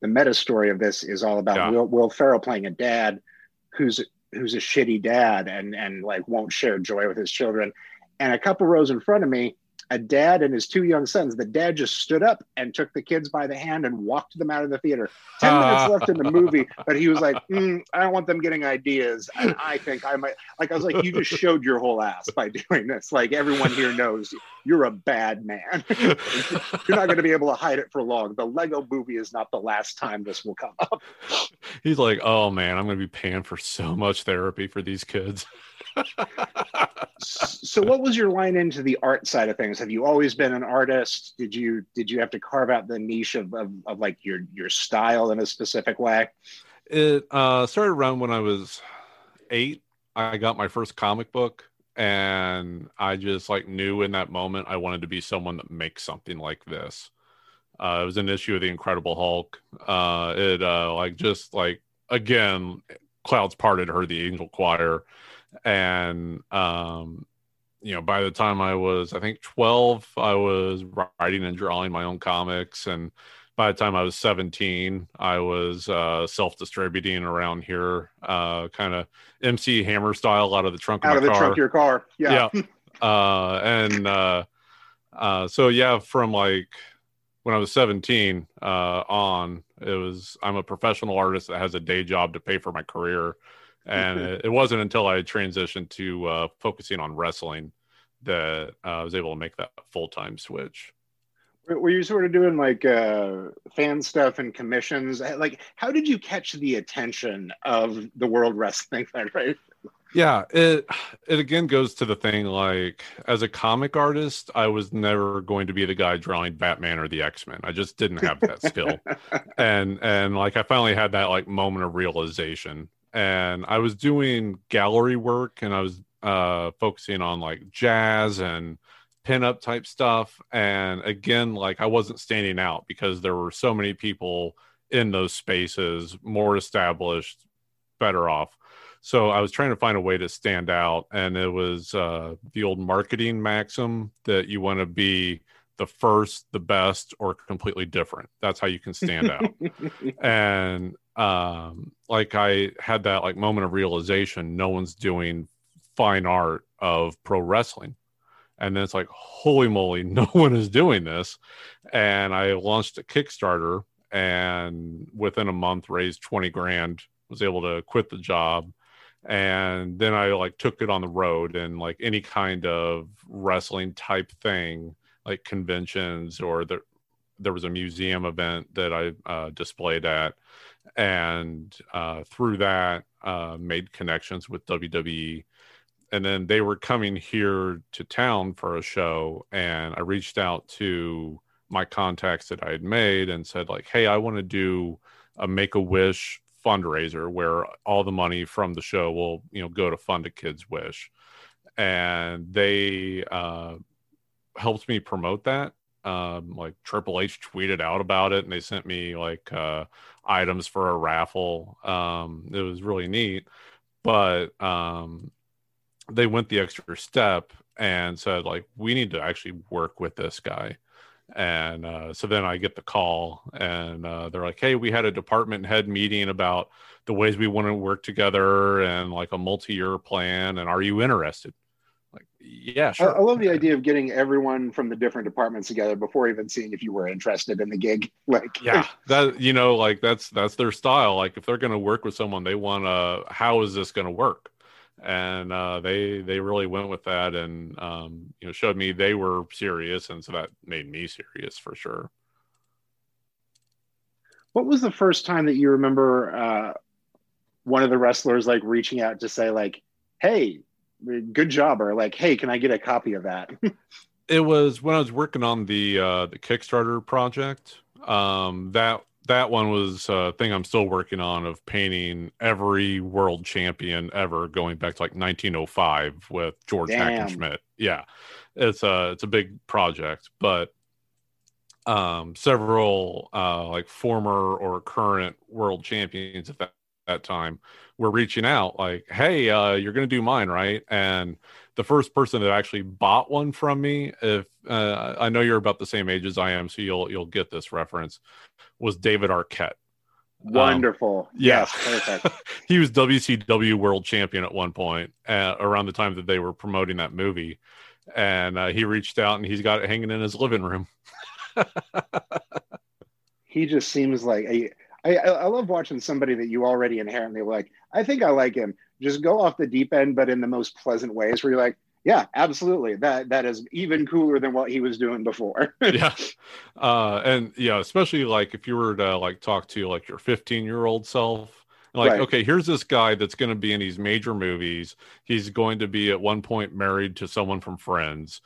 the meta story of this is all about Yeah. Will, Will Ferrell playing a dad who's who's a shitty dad and and like won't share joy with his children. And a couple rows in front of me, a dad and his two young sons. The dad just stood up and took the kids by the hand and walked them out of the theater. Ten minutes left in the movie, but he was like, *laughs* "Mm, "I don't want them getting ideas." And I think I might. Like I was like, "You just showed your whole ass by *laughs* doing this. Like everyone here knows you're a bad man. *laughs* you're not going to be able to hide it for long. The Lego movie is not the last time this will come up." He's like, oh man, I'm gonna be paying for so much therapy for these kids. So what was your line into the art side of things have you always been an artist did you did you have to carve out the niche of, of, of like your your style in a specific way It uh, started around when I was eight. I got my first comic book, and I just like knew in that moment I wanted to be someone that makes something like this. Uh, it was an issue of the Incredible Hulk. Uh, it uh, like just like again, clouds parted, heard the angel choir, and um, you know, by the time I was, I think twelve, I was writing and drawing my own comics, and by the time I was 17, I was uh, self distributing around here, uh, kind of MC Hammer style out of the trunk of out my of the car. trunk of your car yeah, *laughs* Uh, and uh, uh, so, yeah, from like when I was 17 uh, on, it was I'm a professional artist that has a day job to pay for my career. And it, it wasn't until I transitioned to uh, focusing on wrestling that uh, I was able to make that full time switch. were you sort of doing like uh fan stuff and commissions like how did you catch the attention of the world wrestling Federation? Yeah, it it again goes to the thing like as a comic artist, I was never going to be the guy drawing Batman or the X-Men. I just didn't have that skill. *laughs* And and like I finally had that like moment of realization. And I was doing gallery work and I was uh focusing on like jazz and pinup type stuff. And again, like I wasn't standing out because there were so many people in those spaces, more established, better off. So I was trying to find a way to stand out, and it was uh, the old marketing maxim that you want to be the first, the best, or completely different. That's how you can stand out. *laughs* and um, like I had that like moment of realization, no one's doing fine art of pro wrestling. And then it's like, holy moly, *laughs* no one is doing this. And I launched a Kickstarter and within a month raised 20 grand, was able to quit the job and then I like took it on the road and like any kind of wrestling type thing, like conventions or there there was a museum event that I uh, displayed at, and uh, through that uh, made connections with WWE, and then they were coming here to town for a show, and I reached out to my contacts that I had made and said like, hey, I want to do a Make a Wish fundraiser where all the money from the show will you know go to fund a kid's wish. And they helped me promote that um like triple h tweeted out about it and they sent me like uh items for a raffle um it was really neat but um they went the extra step and said like we need to actually work with this guy and uh, so then I get the call, and uh, they're like, "Hey, we had a department head meeting about the ways we want to work together and like a multi-year plan. And are you interested?" Yeah, I. I love the idea of getting everyone from the different departments together before even seeing if you were interested in the gig *laughs* like yeah, that you know, like that's that's their style. Like if they're going to work with someone, they want to. How is this going to work? And uh, they they really went with that, and um, you know, showed me they were serious, and so that made me serious for sure. What was the first time that you remember uh, one of the wrestlers like reaching out to say like, "Hey, good job," or like, "Hey, can I get a copy of that?" *laughs* it was when I was working on the uh, the Kickstarter project. Um, that that one was a thing I'm still working on of painting every world champion ever going back to like 1905 with George Damn. Hackenschmidt. Yeah. It's a it's a big project, but um several uh like former or current world champions at that, that time were reaching out like, "Hey, uh you're going to do mine, right?" And the first person that actually bought one from me, if uh, I know you're about the same age as I am, so you'll you'll get this reference, was David Arquette. Wonderful. yeah. Yes, perfect. *laughs* he was WCW World Champion at one point, uh, around the time that they were promoting that movie, and uh, he reached out and he's got it hanging in his living room. *laughs* he just seems like a, I, I love watching somebody that you already inherently like. I think I like him. Just go off the deep end, but in the most pleasant ways. Where you're like, yeah, absolutely. That that is even cooler than what he was doing before. *laughs* yeah, uh, and yeah, especially like if you were to like talk to like your 15 year old self, like, Right. okay, here's this guy that's going to be in these major movies. He's going to be at one point married to someone from Friends,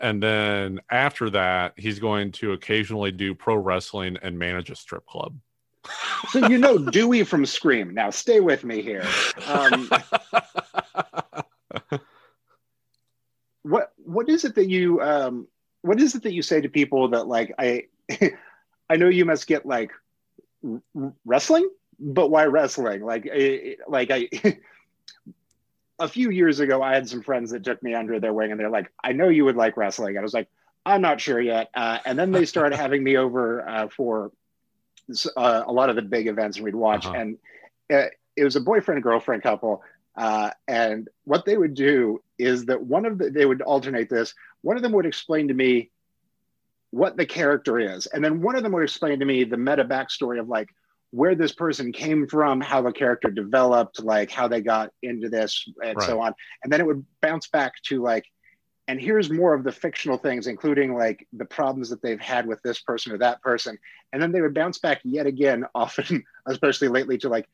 and then after that, he's going to occasionally do pro wrestling and manage a strip club. So you know Dewey from Scream. Now stay with me here. Um, what what is it that you um, what is it that you say to people that like I *laughs* I know you must get like wrestling, but why wrestling? Like I, like I. *laughs* A few years ago, I had some friends that took me under their wing, and they're like, "I know you would like wrestling." I was like, "I'm not sure yet." Uh, and then they started having me over uh, for uh, a lot of the big events, and we'd watch. Uh-huh. And uh, it was a boyfriend girlfriend couple, uh, and what they would do is that one of the they would alternate this. One of them would explain to me what the character is, and then one of them would explain to me the meta backstory of like where this person came from, how the character developed, like how they got into this, and so on. And then it would bounce back to like, and here's more of the fictional things, including like the problems that they've had with this person or that person. And then they would bounce back yet again, *laughs* often, especially lately, to like,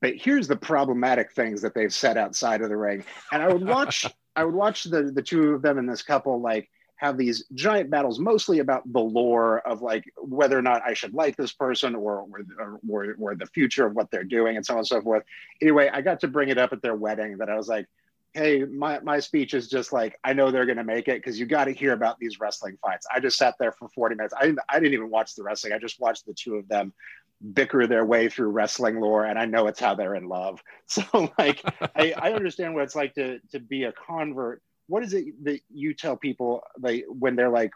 but here's the problematic things that they've said outside of the ring. And I would watch, *laughs* I would watch the the two of them in this couple like have these giant battles, mostly about the lore of like whether or not I should like this person or or, or, or, or the future of what they're doing and so on and so forth. Anyway, I got to bring it up at their wedding that I was like, hey, my, my speech is just like, I know they're going to make it because you got to hear about these wrestling fights. I just sat there for 40 minutes. I didn't, I didn't even watch the wrestling. I just watched the two of them bicker their way through wrestling lore and I know it's how they're in love. *laughs* So like, I, I understand what it's like to, to be a convert. What is it that you tell people like when they're like,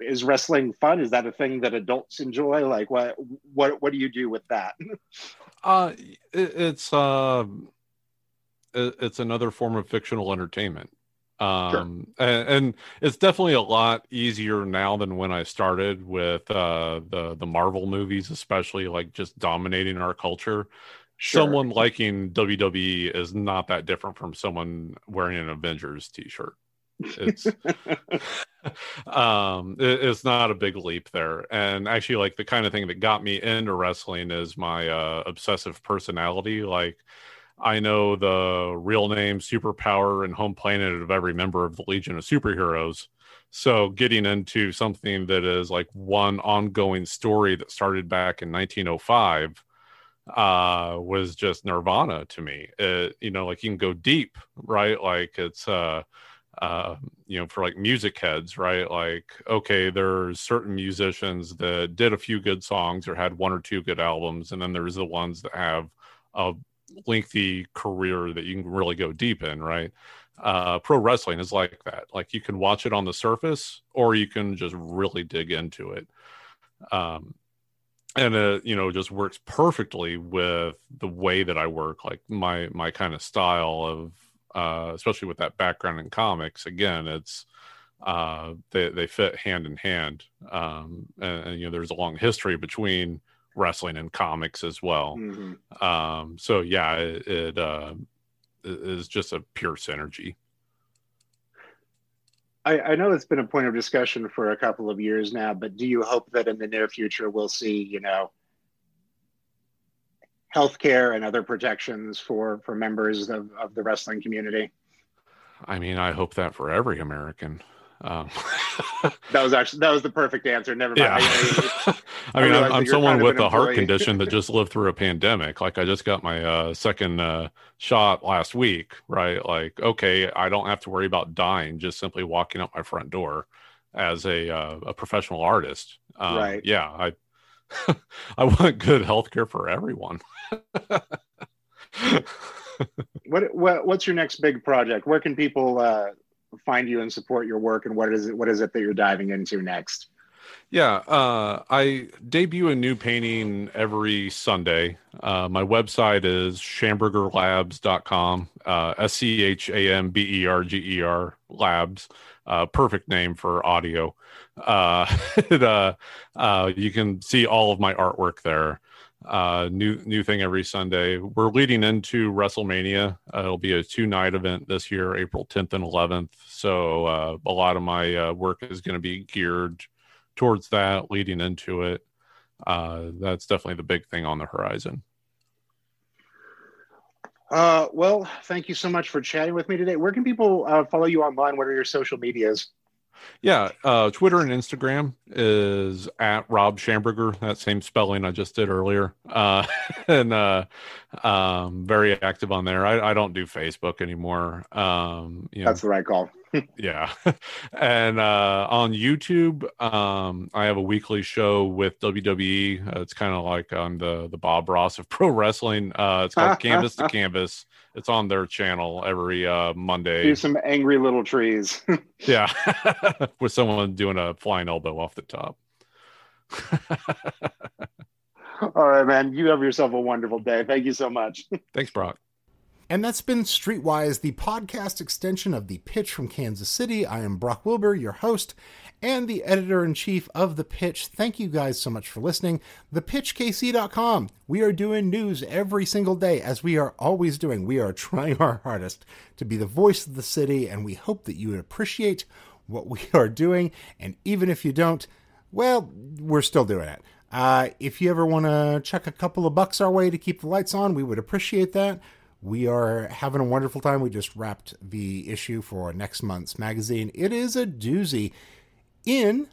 is wrestling fun? Is that a thing that adults enjoy? Like what, what, what do you do with that? *laughs* Uh, it, it's uh, it, it's another form of fictional entertainment. Um, and, and it's definitely a lot easier now than when I started with uh the the Marvel movies, especially like just dominating our culture. Sure. Someone liking WWE is not that different from someone wearing an Avengers t-shirt. It's *laughs* um it- it's not a big leap there and actually like the kind of thing that got me into wrestling is my uh obsessive personality like i know the real name superpower and home planet of every member of the legion of superheroes. So getting into something that is like one ongoing story that started back in 1905 uh was just nirvana to me. It, you know like you can go deep right? Like it's uh uh, you know, for like music heads, right? Like, okay, there's certain musicians that did a few good songs or had one or two good albums, and then there's the ones that have a lengthy career that you can really go deep in, right? Uh, pro wrestling is like that. Like, you can watch it on the surface, or you can just really dig into it. Um, and it you know just works perfectly with the way that I work, like my my kind of style of uh, especially with that background in comics. Again, it's uh, they they fit hand in hand, um, and, and, you know there's a long history between wrestling and comics as well. Mhm. Um, so yeah, it, it uh, is just a pure synergy. I, I know it's been a point of discussion for a couple of years now, but do you hope that in the near future we'll see, you know, healthcare and other protections for for members of, of the wrestling community? I mean, I hope that for every American. Um, *laughs* *laughs* that was actually that was the perfect answer. Never mind. yeah. I, *laughs* I mean, I'm, I'm someone with a heart condition that *laughs* just lived through a pandemic. Like, I just got my uh, second uh, shot last week, right? Like, okay, I don't have to worry about dying just simply walking out my front door as a uh, a professional artist. Um, Right. Yeah, I I want good health care for everyone. what, what what's your next big project? Where can people uh, find you and support your work? And what is it? What is it that you're diving into next? Yeah, uh, I debut a new painting every Sunday. Uh, my website is schambergerlabs.com, uh, S C H A M B E R G E R labs. Uh, perfect name for audio. Uh, *laughs* it, uh, uh, you can see all of my artwork there. Uh, new new thing every Sunday. We're leading into WrestleMania. Uh, it'll be a two night event this year, April 10th and 11th. So uh, a lot of my uh, work is going to be geared towards that leading into it. Uh, that's definitely the big thing on the horizon. Uh, well, thank you so much for chatting with me today. Where can people follow you online? What are your social medias? Yeah, uh, Twitter and Instagram is at Rob Schamberger. That same spelling I just did earlier, uh, *laughs* and uh, um, very active on there. I, I don't do Facebook anymore. Um, you know, That's the right call. *laughs* yeah *laughs* and uh on youtube um i have a weekly show with wwe uh, it's kind of like on the the bob ross of *laughs* pro wrestling uh it's called canvas to canvas it's on their channel every uh monday Do some angry little trees. yeah with someone doing a flying elbow off the top *laughs* All right, man. You have yourself a wonderful day. Thank you so much. *laughs* thanks brock And that's been Streetwise, the podcast extension of The Pitch from Kansas City. I am Brock Wilbur, your host and the editor in chief of The Pitch. Thank you guys so much for listening. ThePitchKC.com. We are doing news every single day, as we are always doing. We are trying our hardest to be the voice of the city, and we hope that you would appreciate what we are doing. And even if you don't, well, we're still doing it. Uh, if you ever want to chuck a couple of bucks our way to keep the lights on, we would appreciate that. We are having a wonderful time. We just wrapped the issue for next month's magazine. It is a doozy in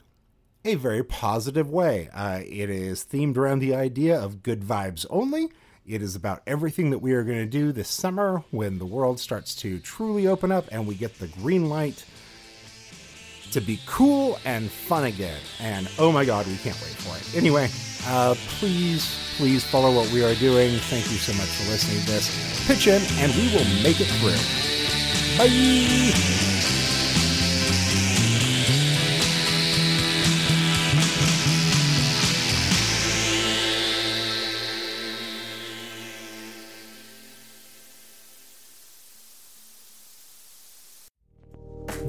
a very positive way. Uh, it is themed around the idea of good vibes only. It is about everything that we are going to do this summer when the world starts to truly open up and we get the green light to be cool and fun again. And oh my god, we can't wait for it. Anyway, uh, please, please follow what we are doing. Thank you so much for listening to this. Pitch in and we will make it through. Bye!